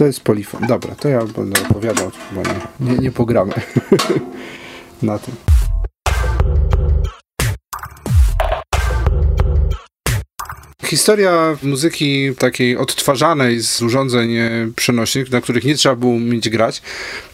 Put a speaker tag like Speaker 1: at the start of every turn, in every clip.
Speaker 1: To jest polifon. Dobra, to ja będę opowiadał, bo nie, nie, nie pogramy na tym. Historia muzyki takiej odtwarzanej z urządzeń e, przenośnych, na których nie trzeba było umieć grać,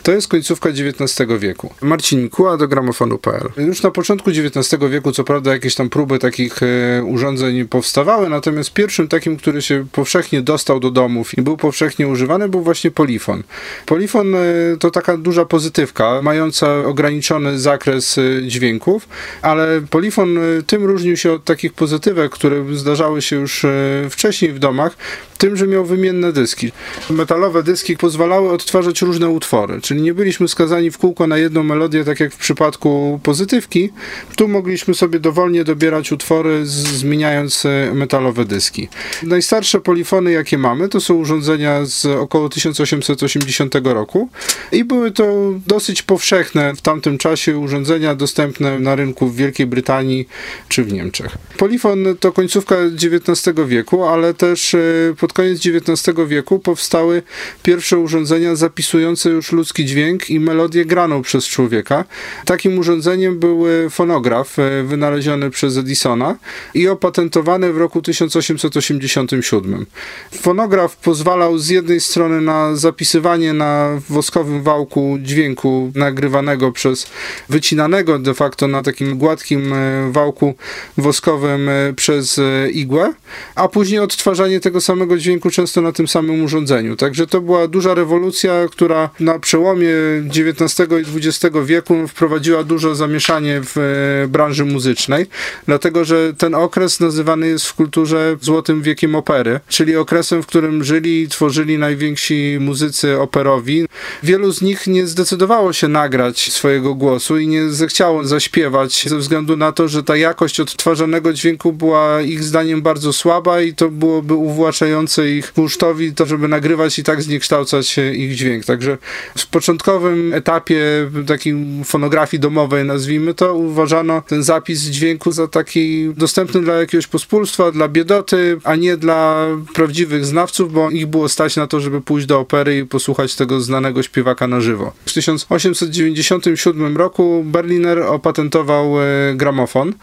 Speaker 1: to jest końcówka XIX wieku. Marcin Mikuła do gramofonu.pl. Już na początku XIX wieku, co prawda, jakieś tam próby takich e, urządzeń powstawały, natomiast pierwszym takim, który się powszechnie dostał do domów i był powszechnie używany, był właśnie polifon. Polifon e, to taka duża pozytywka, mająca ograniczony zakres dźwięków, ale polifon tym różnił się od takich pozytywek, które zdarzały się już e, wcześniej w domach, tym, że miał wymienne dyski. Metalowe dyski pozwalały odtwarzać różne utwory, czyli nie byliśmy skazani w kółko na jedną melodię, tak jak w przypadku pozytywki. Tu mogliśmy sobie dowolnie dobierać utwory, zmieniając e, metalowe dyski. Najstarsze polifony, jakie mamy, to są urządzenia z około 1880 roku i były to dosyć powszechne w tamtym czasie urządzenia dostępne na rynku w Wielkiej Brytanii czy w Niemczech. Polifon to końcówka XIX wieku, ale też e, pod koniec XIX wieku powstały pierwsze urządzenia zapisujące już ludzki dźwięk i melodię graną przez człowieka. Takim urządzeniem był e, fonograf e, wynaleziony przez Edisona i opatentowany w roku 1887. Fonograf pozwalał z jednej strony na zapisywanie na woskowym wałku dźwięku nagrywanego przez wycinanego de facto na takim gładkim wałku woskowym przez igłę, a później odtwarzanie tego samego dźwięku często na tym samym urządzeniu. Także to była duża rewolucja, która na przełomie XIX i XX wieku wprowadziła dużo zamieszanie w e, branży muzycznej, dlatego że ten okres nazywany jest w kulturze złotym wiekiem opery, czyli okresem, w którym żyli i tworzyli najwięksi muzycy operowi. Wielu z nich nie zdecydowało się nagrać swojego głosu i nie zechciało zaśpiewać ze względu na to, że ta jakość odtwarzanego dźwięku była ich zdaniem bardzo słaba i to byłoby uwłaczające ich kunsztowi, to żeby nagrywać i tak zniekształcać ich dźwięk. Także w początkowym etapie takiej fonografii domowej, nazwijmy to, uważano ten zapis dźwięku za taki dostępny dla jakiegoś pospólstwa, dla biedoty, a nie dla prawdziwych znawców, bo ich było stać na to, żeby pójść do opery i posłuchać tego znanego śpiewaka na żywo. W 1897 roku Berliner opatentował e, gramofon.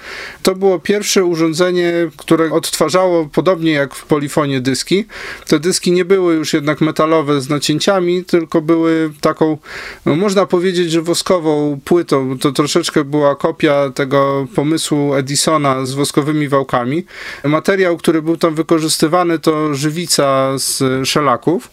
Speaker 1: To było pierwsze urządzenie, które odtwarzało podobnie jak w polifonie dyski. Te dyski nie były już jednak metalowe z nacięciami, tylko były taką, no można powiedzieć, że woskową płytą. To troszeczkę była kopia tego pomysłu Edisona z woskowymi wałkami. Materiał, który był tam wykorzystywany, to żywica z szelaków.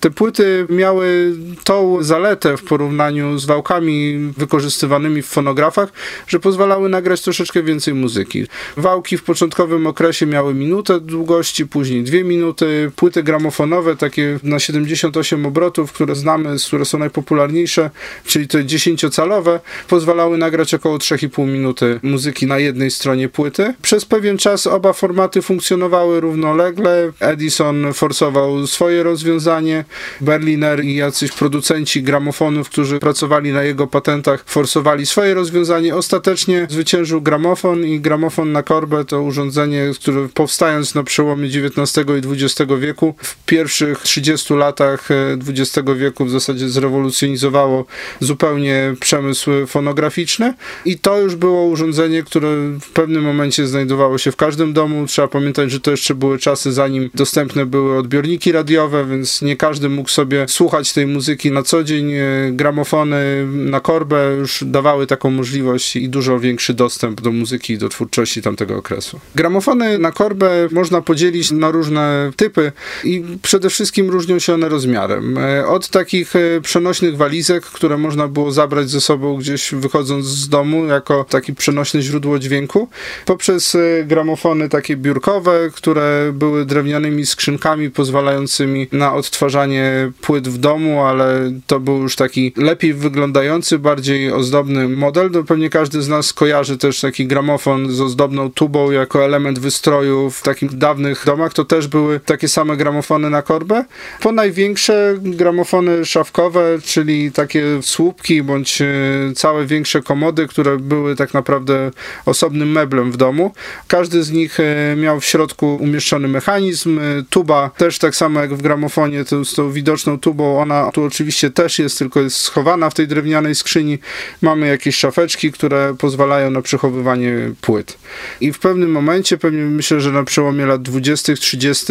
Speaker 1: Te płyty miały tą zaletę w porównaniu z wałkami wykorzystywanymi w fonografach, że pozwalały nagrać troszeczkę więcej muzyki. Wałki w początkowym okresie miały minutę długości, później dwie minuty. Płyty gramofonowe, takie na 78 obrotów, które znamy, które są najpopularniejsze, czyli te 10-calowe, pozwalały nagrać około 3,5 minuty muzyki na jednej stronie płyty. Przez pewien czas oba formaty funkcjonowały równolegle. Edison forsował swoje rozwiązanie, Berliner i jacyś producenci gramofonów, którzy pracowali na jego patentach, forsowali swoje rozwiązanie. Ostatecznie zwyciężył gramofon i gramofon na korbę to urządzenie, które powstając na przełomie XIX i XX wieku, w pierwszych 30 latach XX wieku w zasadzie zrewolucjonizowało zupełnie przemysł fonograficzny i to już było urządzenie, które w pewnym momencie znajdowało się w każdym domu. Trzeba pamiętać, że to jeszcze były czasy, zanim dostępne były odbiorniki radiowe, więc nie każdy mógł sobie słuchać tej muzyki na co dzień. E, Gramofony na korbę już dawały taką możliwość i dużo większy dostęp do muzyki i do twórczości tamtego okresu. Gramofony na korbę można podzielić na różne typy i przede wszystkim różnią się one rozmiarem. E, od takich e, przenośnych walizek, które można było zabrać ze sobą gdzieś wychodząc z domu jako taki przenośne źródło dźwięku, poprzez e, gramofony takie biurkowe, które były drewnianymi skrzynkami pozwalającymi na odtwarzanie płyt w domu, ale to był już taki lepiej wyglądający, bardziej ozdobny model. To pewnie każdy z nas kojarzy też taki gramofon z ozdobną tubą jako element wystroju w takich dawnych domach. To też były takie same gramofony na korbę. Po największe gramofony szafkowe, czyli takie słupki bądź e, całe większe komody, które były tak naprawdę osobnym meblem w domu. Każdy z nich e, miał w środku umieszczony mechanizm, e, tuba też tak samo jak w gramofonie, to, z tą widoczną tubą, ona tu oczywiście też jest, tylko jest schowana w tej drewnianej skrzyni. Mamy jakieś szafeczki, które pozwalają na przechowywanie płyt. I w pewnym momencie, pewnie myślę, że na przełomie lat 20., 30.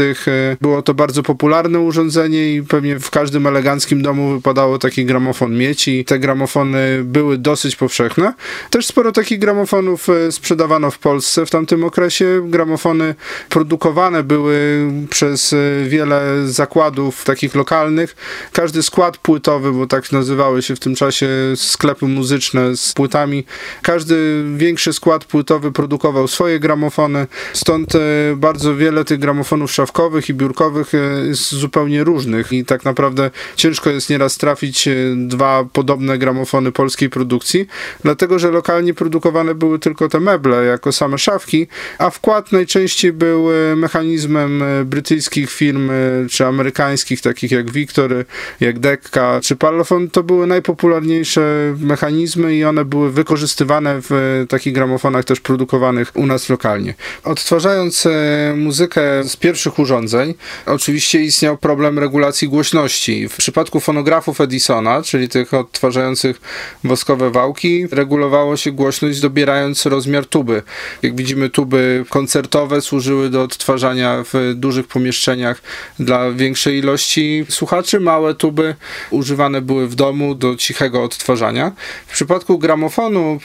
Speaker 1: było to bardzo popularne urządzenie i pewnie w każdym eleganckim domu wypadało taki gramofon mieć i te gramofony były dosyć powszechne. Też sporo takich gramofonów e, sprzedawano w Polsce w tamtym okresie. Gramofony produkowane były przez e, wiele zakładów takich lokalnych. Każdy skład płytowy, bo tak nazywały się w tym czasie sklepy muzyczne z płytami, każdy większy skład płytowy produkował swoje gramofony, stąd e, bardzo wiele tych gramofonów szafkowych i biurkowych jest zupełnie różnych i tak naprawdę ciężko jest nieraz trafić dwa podobne gramofony polskiej produkcji, dlatego że lokalnie produkowane były tylko te meble jako same szafki, a wkład najczęściej był mechanizmem e, brytyjskich firm e, czy amerykańskich, takich jak Victor, jak Decca czy Parlophone. To były najpopularniejsze mechanizmy i one były wykorzystywane w e, takich gramofonach też produkowanych u nas lokalnie. Odtwarzając muzykę z pierwszych urządzeń, oczywiście istniał problem regulacji głośności. W przypadku fonografów Edisona, czyli tych odtwarzających woskowe wałki, regulowało się głośność dobierając rozmiar tuby. Jak widzimy, tuby koncertowe służyły do odtwarzania w dużych pomieszczeniach dla większej ilości słuchaczy. Małe tuby używane były w domu do cichego odtwarzania. W przypadku gramofonu,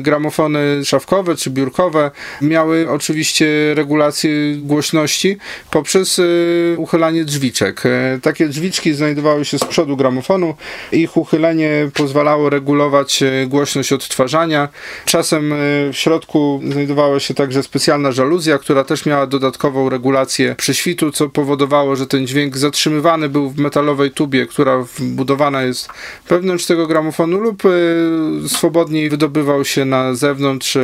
Speaker 1: gramofony szafkowe czy biurkowe miały oczywiście regulację głośności poprzez y, uchylanie drzwiczek. E, takie drzwiczki znajdowały się z przodu gramofonu. Ich uchylenie pozwalało regulować e, głośność odtwarzania. Czasem e, w środku znajdowała się także specjalna żaluzja, która też miała dodatkową regulację prześwitu, co powodowało, że ten dźwięk zatrzymywany był w metalowej tubie, która wbudowana jest wewnątrz tego gramofonu lub swobodniej wydobywał się na zewnątrz,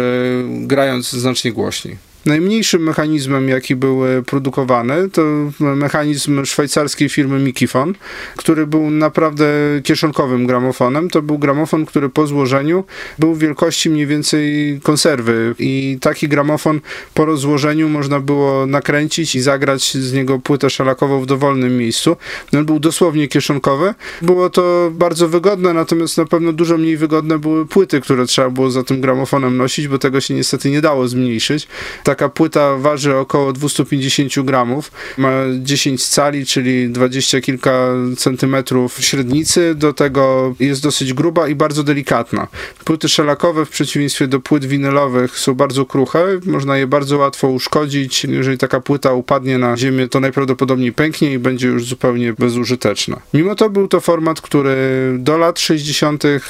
Speaker 1: grając znacznie głośniej. Najmniejszym mechanizmem, jaki był e, produkowany, to mechanizm szwajcarskiej firmy Mikifon, który był naprawdę kieszonkowym gramofonem. To był gramofon, który po złożeniu był wielkości mniej więcej konserwy i taki gramofon po rozłożeniu można było nakręcić i zagrać z niego płytę szalakową w dowolnym miejscu. On był dosłownie kieszonkowy. Było to bardzo wygodne, natomiast na pewno dużo mniej wygodne były płyty, które trzeba było za tym gramofonem nosić, bo tego się niestety nie dało zmniejszyć Taka płyta waży około 250 gramów, ma 10 cali, czyli 20 kilka centymetrów średnicy, do tego jest dosyć gruba i bardzo delikatna. Płyty szelakowe w przeciwieństwie do płyt winylowych są bardzo kruche, można je bardzo łatwo uszkodzić. Jeżeli taka płyta upadnie na ziemię, to najprawdopodobniej pęknie i będzie już zupełnie bezużyteczna. Mimo to był to format, który do lat 60. E,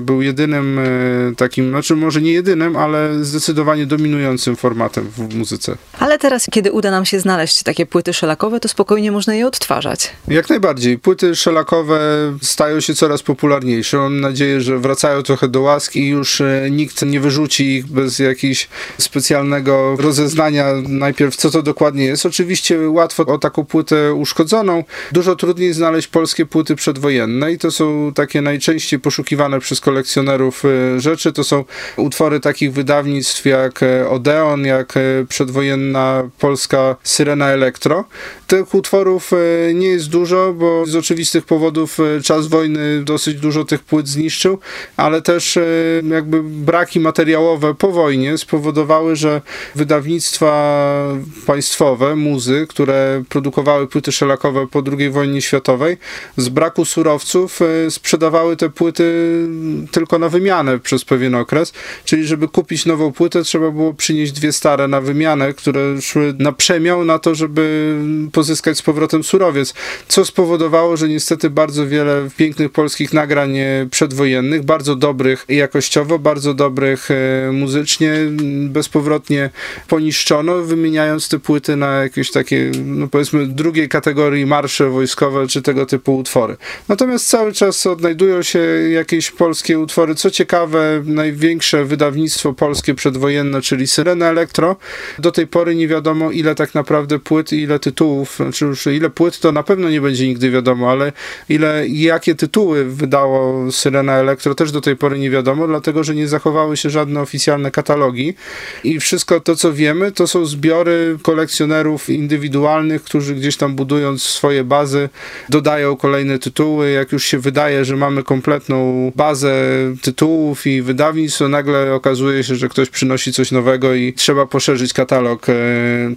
Speaker 1: był jedynym e, takim, znaczy może nie jedynym, ale zdecydowanie dominującym formatem tematem w muzyce.
Speaker 2: Ale teraz, kiedy uda nam się znaleźć takie płyty szelakowe, to spokojnie można je odtwarzać.
Speaker 1: Jak najbardziej. Płyty szelakowe stają się coraz popularniejsze. Mam nadzieję, że wracają trochę do łaski i już e, nikt nie wyrzuci ich bez jakiegoś specjalnego rozeznania najpierw, co to dokładnie jest. Oczywiście łatwo o taką płytę uszkodzoną. Dużo trudniej znaleźć polskie płyty przedwojenne i to są takie najczęściej poszukiwane przez kolekcjonerów e, rzeczy. To są utwory takich wydawnictw jak e, Odeon, jak jak e, przedwojenna polska Syrena Elektro. Tych utworów e, nie jest dużo, bo z oczywistych powodów e, czas wojny dosyć dużo tych płyt zniszczył, ale też jakby braki materiałowe po wojnie spowodowały, że wydawnictwa państwowe, muzy, które produkowały płyty szelakowe po II wojnie światowej, z braku surowców sprzedawały te płyty tylko na wymianę przez pewien okres, czyli żeby kupić nową płytę trzeba było przynieść dwie stare stare na wymianę, które szły na przemiał na to, żeby pozyskać z powrotem surowiec, co spowodowało, że niestety bardzo wiele pięknych polskich nagrań przedwojennych, bardzo dobrych jakościowo, bardzo dobrych muzycznie, bezpowrotnie poniszczono, wymieniając te płyty na jakieś takie, no powiedzmy, drugiej kategorii marsze wojskowe czy tego typu utwory. Natomiast cały czas odnajdują się jakieś polskie utwory. Co ciekawe, największe wydawnictwo polskie przedwojenne, czyli Syrena Elektro, do tej pory nie wiadomo ile tak naprawdę płyt i ile tytułów, znaczy już ile płyt to na pewno nie będzie nigdy wiadomo, ale ile jakie tytuły wydało Syrena Elektro też do tej pory nie wiadomo, dlatego że nie zachowały się żadne oficjalne katalogi i wszystko to, co wiemy, to są zbiory kolekcjonerów indywidualnych, którzy gdzieś tam budując swoje bazy, dodają kolejne tytuły. Jak już się wydaje, że mamy kompletną bazę tytułów i wydawnictw, to nagle okazuje się, że ktoś przynosi coś nowego i trzeba poszerzyć katalog e,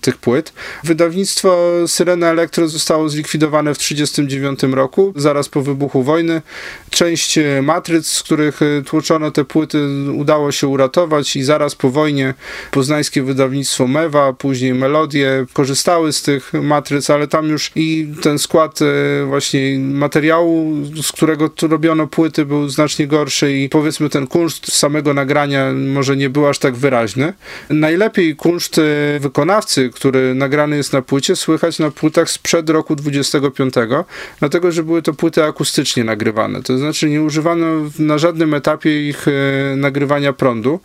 Speaker 1: tych płyt. Wydawnictwo Syrena Elektro zostało zlikwidowane w 1939 roku, zaraz po wybuchu wojny. Część matryc, z których e, tłoczono te płyty, udało się uratować i zaraz po wojnie poznańskie wydawnictwo Mewa, później Melodie korzystały z tych matryc, ale tam już i ten skład e, właśnie materiału, z którego tu robiono płyty był znacznie gorszy i powiedzmy ten kunszt samego nagrania może nie był aż tak wyraźny. Najlepiej kunszt e, wykonawcy, który nagrany jest na płycie, słychać na płytach sprzed roku 25, dlatego że były to płyty akustycznie nagrywane, to znaczy nie używano na żadnym etapie ich e, nagrywania prądu.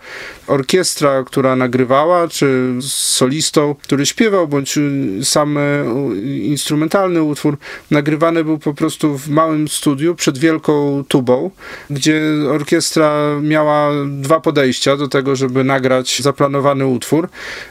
Speaker 1: Orkiestra, która nagrywała, czy solistą, który śpiewał, bądź sam instrumentalny utwór, nagrywany był po prostu w małym studiu przed wielką tubą, gdzie orkiestra miała dwa podejścia do tego, żeby nagrać zaplanowany utwór.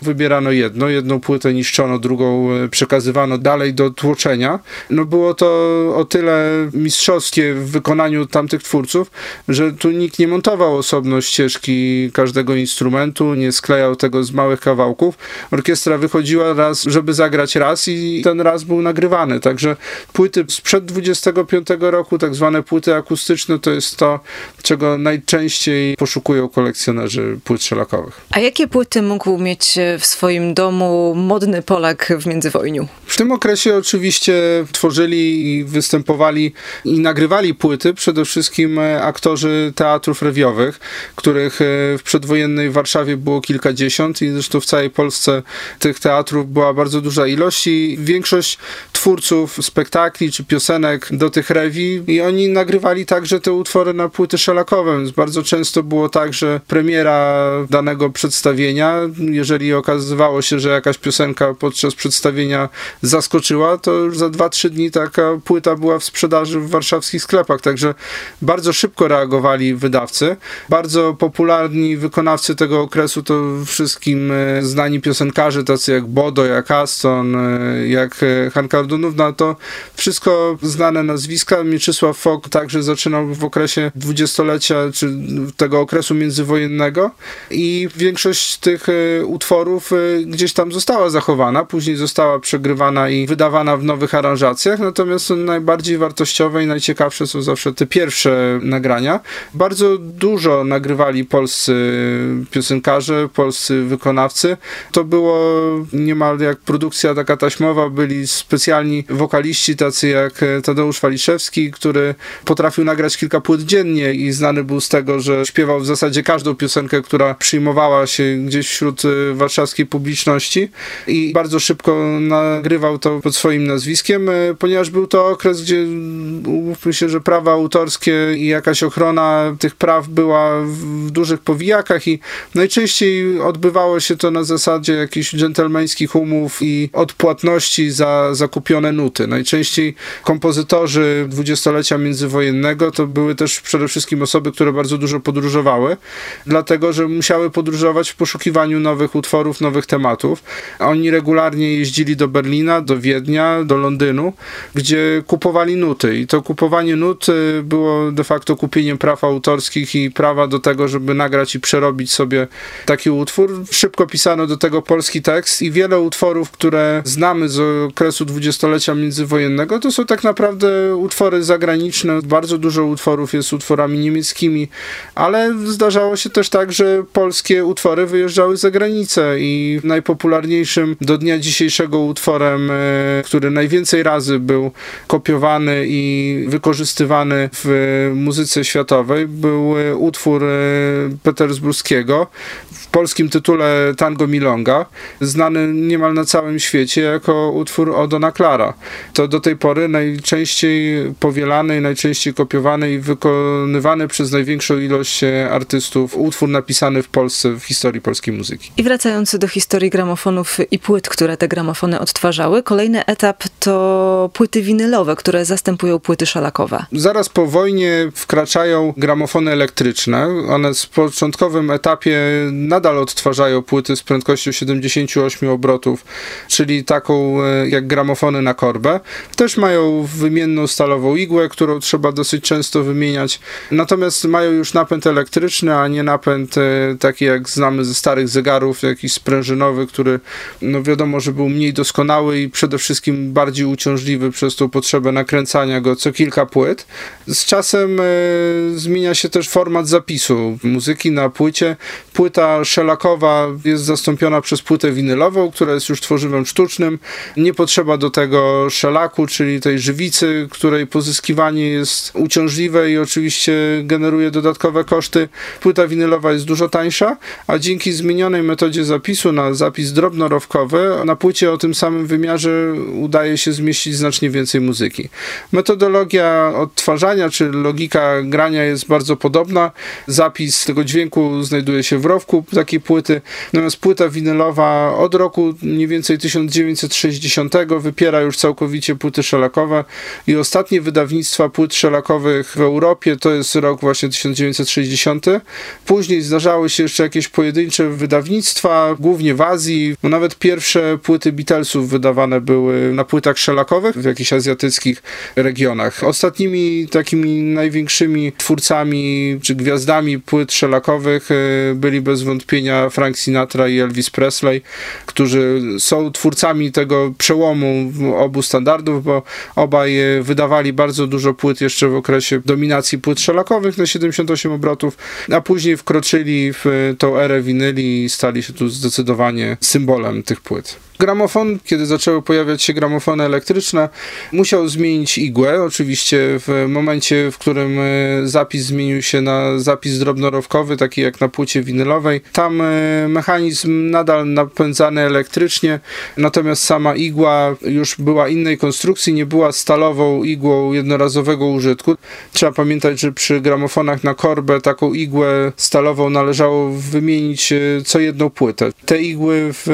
Speaker 1: Wybierano jedno, jedną płytę niszczono, drugą e, przekazywano dalej do tłoczenia. No było to o tyle mistrzowskie w wykonaniu tamtych twórców, że tu nikt nie montował osobno ścieżki każdego instrumentu, nie sklejał tego z małych kawałków. Orkiestra wychodziła raz, żeby zagrać raz i ten raz był nagrywany. Także płyty sprzed 25 roku, tak zwane płyty akustyczne, to jest to, czego najczęściej poszukują kolekcjonerzy płyt szelakowych.
Speaker 2: A jakie płyty mógł mieć w swoim domu modny Polak w międzywojniu?
Speaker 1: W tym okresie oczywiście tworzyli i występowali i nagrywali płyty przede wszystkim aktorzy teatrów rewiowych, których w przedwojennej Warszawie było kilkadziesiąt i zresztą w całej Polsce tych teatrów była bardzo duża ilość i większość twórców spektakli czy piosenek do tych rewi i oni nagrywali także te utwory na płyty szelakowe, więc bardzo często było tak, że premiera danego przedstawienia, jeżeli okazywało się, że jakaś piosenka podczas przedstawienia zaskoczyła, to już za 2-3 dni taka płyta była w sprzedaży w warszawskich sklepach, także bardzo szybko reagowali wydawcy. Bardzo popularni wykonawcy tego okresu to wszystkim e, znani piosenkarze, tacy jak Bodo, jak Aston, e, jak e, Hanka Ordunówna, to wszystko znane nazwiska. Mieczysław Fok także zaczynał w okresie dwudziestolecia, czy tego okresu międzywojennego i większość tych utworów gdzieś tam została zachowana, później została przegrywana i wydawana w nowych aranżacjach, natomiast najbardziej wartościowe i najciekawsze są zawsze te pierwsze nagrania. Bardzo dużo nagrywali polscy piosenkarze, polscy wykonawcy. To było niemal jak produkcja taka taśmowa, byli specjalni wokaliści, tacy jak Tadeusz Waliszewski, który potrafił nagrać kilka płyt dziennie i znany był z tego, że śpiewał w zasadzie każdą piosenkę, która przyjmowała się gdzieś wśród y, warszawskiej publiczności i bardzo szybko nagrywał to pod swoim nazwiskiem, y, ponieważ był to okres, gdzie umówmy się, że prawa autorskie i jakaś ochrona tych praw była w dużych powijakach i najczęściej odbywało się to na zasadzie jakichś dżentelmeńskich umów i odpłatności za zakupione nuty. Najczęściej kompozytorzy dwudziestolecia międzywojennego to były też przede wszystkim osoby, które bardzo dużo podróżowały, dlatego że musiały podróżować w poszukiwaniu nowych utworów, nowych tematów. Oni regularnie jeździli do Berlina, do Wiednia, do Londynu, gdzie kupowali nuty i to kupowanie nut y, było de facto kupieniem praw autorskich i prawa do tego, żeby nagrać i przerobić sobie taki utwór. Szybko pisano do tego polski tekst i wiele utworów, które znamy z okresu dwudziestolecia międzywojennego, to są tak naprawdę utwory zagraniczne. Bardzo dużo utworów jest utworami niemieckimi, ale zdarzało się też tak, że polskie utwory wyjeżdżały za granicę granicę i najpopularniejszym do dnia dzisiejszego utworem, e, który najwięcej razy był kopiowany i wykorzystywany w muzyce światowej, był e, utwór e, Petersburskiego polskim tytule Tango Milonga, znany niemal na całym świecie jako utwór Odona Klara. To do tej pory najczęściej powielany i najczęściej kopiowany i wykonywany przez największą ilość artystów utwór napisany w Polsce w historii polskiej muzyki.
Speaker 2: I wracając do historii gramofonów i płyt, które te gramofony odtwarzały, kolejny etap to płyty winylowe, które zastępują płyty szalakowe.
Speaker 1: Zaraz po wojnie wkraczają gramofony elektryczne. One w początkowym etapie nadal odtwarzają płyty z prędkością 78 obrotów, czyli taką e, jak gramofony na korbę. Też mają wymienną stalową igłę, którą trzeba dosyć często wymieniać. Natomiast mają już napęd elektryczny, a nie napęd e, taki jak znamy ze starych zegarów, jakiś sprężynowy, który no wiadomo, że był mniej doskonały i przede wszystkim bardziej uciążliwy przez tą potrzebę nakręcania go co kilka płyt. Z czasem e, zmienia się też format zapisu muzyki na płycie. Płyta szelakowa jest zastąpiona przez płytę winylową, która jest już tworzywem sztucznym. Nie potrzeba do tego szelaku, czyli tej żywicy, której pozyskiwanie jest uciążliwe i oczywiście generuje dodatkowe koszty. Płyta winylowa jest dużo tańsza, a dzięki zmienionej metodzie zapisu na zapis drobnorowkowy na płycie o tym samym wymiarze udaje się zmieścić znacznie więcej muzyki. Metodologia odtwarzania czy logika grania jest bardzo podobna. Zapis tego dźwięku znajduje się w rowku takiej płyty, natomiast płyta winylowa od roku mniej więcej 1960 wypiera już całkowicie płyty szelakowe i ostatnie wydawnictwa płyt szelakowych w Europie to jest rok właśnie 1960. Później zdarzały się jeszcze jakieś pojedyncze wydawnictwa, głównie w Azji. No nawet pierwsze płyty Beatlesów wydawane były na płytach szelakowych w jakichś azjatyckich regionach. Ostatnimi takimi największymi twórcami czy gwiazdami płyt szelakowych e, byli bez wątpienia Frank Sinatra i Elvis Presley, którzy są twórcami tego przełomu obu standardów, bo obaj wydawali bardzo dużo płyt jeszcze w okresie dominacji płyt szelakowych na 78 obrotów, a później wkroczyli w tą erę winyli i stali się tu zdecydowanie symbolem tych płyt. Gramofon, kiedy zaczęły pojawiać się gramofony elektryczne, musiał zmienić igłę. Oczywiście w momencie, w którym e, zapis zmienił się na zapis drobnorowkowy, taki jak na płycie winylowej, tam e, mechanizm nadal napędzany elektrycznie, natomiast sama igła już była innej konstrukcji, nie była stalową igłą jednorazowego użytku. Trzeba pamiętać, że przy gramofonach na korbę taką igłę stalową należało wymienić e, co jedną płytę. Te igły w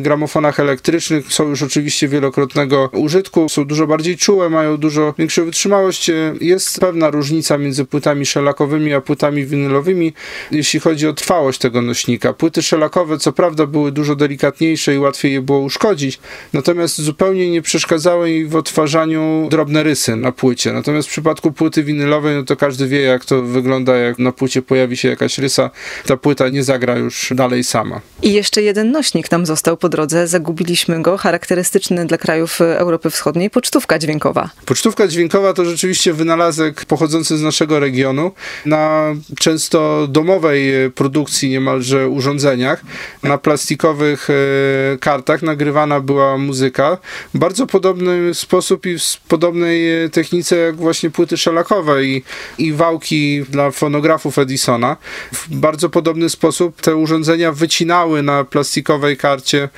Speaker 1: gramofonach elektrycznych są już oczywiście wielokrotnego użytku, są dużo bardziej czułe, mają dużo większą wytrzymałość. Jest pewna różnica między płytami szelakowymi a płytami winylowymi, jeśli chodzi o trwałość tego nośnika. Płyty szelakowe co prawda były dużo delikatniejsze i łatwiej je było uszkodzić, natomiast zupełnie nie przeszkadzały jej w odtwarzaniu drobne rysy na płycie. Natomiast w przypadku płyty winylowej, no to każdy wie jak to wygląda, jak na płycie pojawi się jakaś rysa, ta płyta nie zagra już dalej sama.
Speaker 2: I jeszcze jeden nośnik nam został po drodze, zagubiliśmy go, charakterystyczny dla krajów Europy Wschodniej, pocztówka dźwiękowa.
Speaker 1: Pocztówka dźwiękowa to rzeczywiście wynalazek pochodzący z naszego regionu. Na często domowej produkcji niemalże urządzeniach, na plastikowych e, kartach nagrywana była muzyka. Bardzo podobny sposób i w podobnej technice jak właśnie płyty szelakowe i, i wałki dla fonografów Edisona. W bardzo podobny sposób te urządzenia wycinały na plastikowej karcie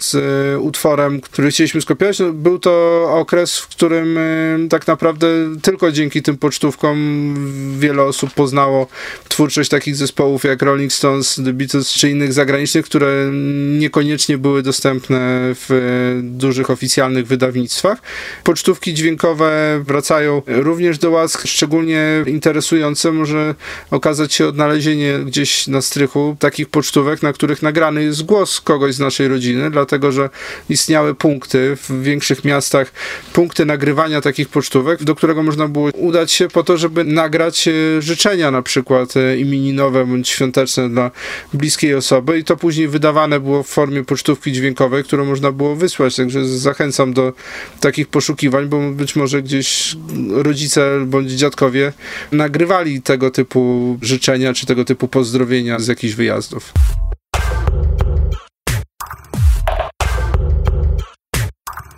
Speaker 1: z e, utworem, który chcieliśmy skopiować. No, był to okres, w którym e, tak naprawdę tylko dzięki tym pocztówkom wiele osób poznało twórczość takich zespołów jak Rolling Stones, The Beatles czy innych zagranicznych, które niekoniecznie były dostępne w e, dużych oficjalnych wydawnictwach. Pocztówki dźwiękowe wracają również do łask, szczególnie interesujące może okazać się odnalezienie gdzieś na strychu takich pocztówek, na których nagrany jest głos kogoś z naszej rodziny dlatego że istniały punkty w większych miastach, punkty nagrywania takich pocztówek, do którego można było udać się po to, żeby nagrać e, życzenia na przykład e, imieninowe bądź świąteczne dla bliskiej osoby i to później wydawane było w formie pocztówki dźwiękowej, którą można było wysłać, także zachęcam do takich poszukiwań, bo być może gdzieś rodzice bądź dziadkowie nagrywali tego typu życzenia czy tego typu pozdrowienia z jakichś wyjazdów.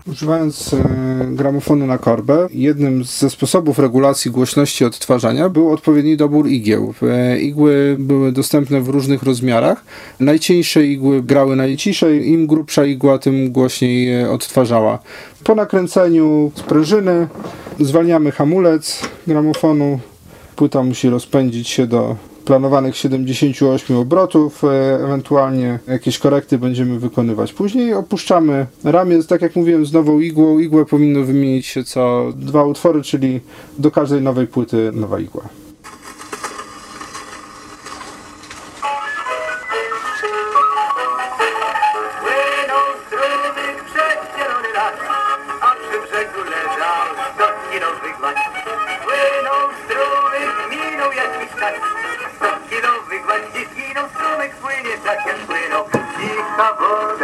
Speaker 1: Używając e, gramofonu na korbę, jednym ze sposobów regulacji głośności odtwarzania był odpowiedni dobór igieł. E, igły były dostępne w różnych rozmiarach. Najcieńsze igły grały najciszej, im grubsza igła, tym głośniej e, odtwarzała. Po nakręceniu sprężyny zwalniamy hamulec gramofonu. Płyta musi rozpędzić się do planowanych 78 obrotów, e, ewentualnie jakieś korekty będziemy wykonywać. Później opuszczamy ramię, tak jak mówiłem, z nową igłą. Igłę powinno wymienić się co dwa utwory, czyli do każdej nowej płyty nowa igła.
Speaker 2: Santa good.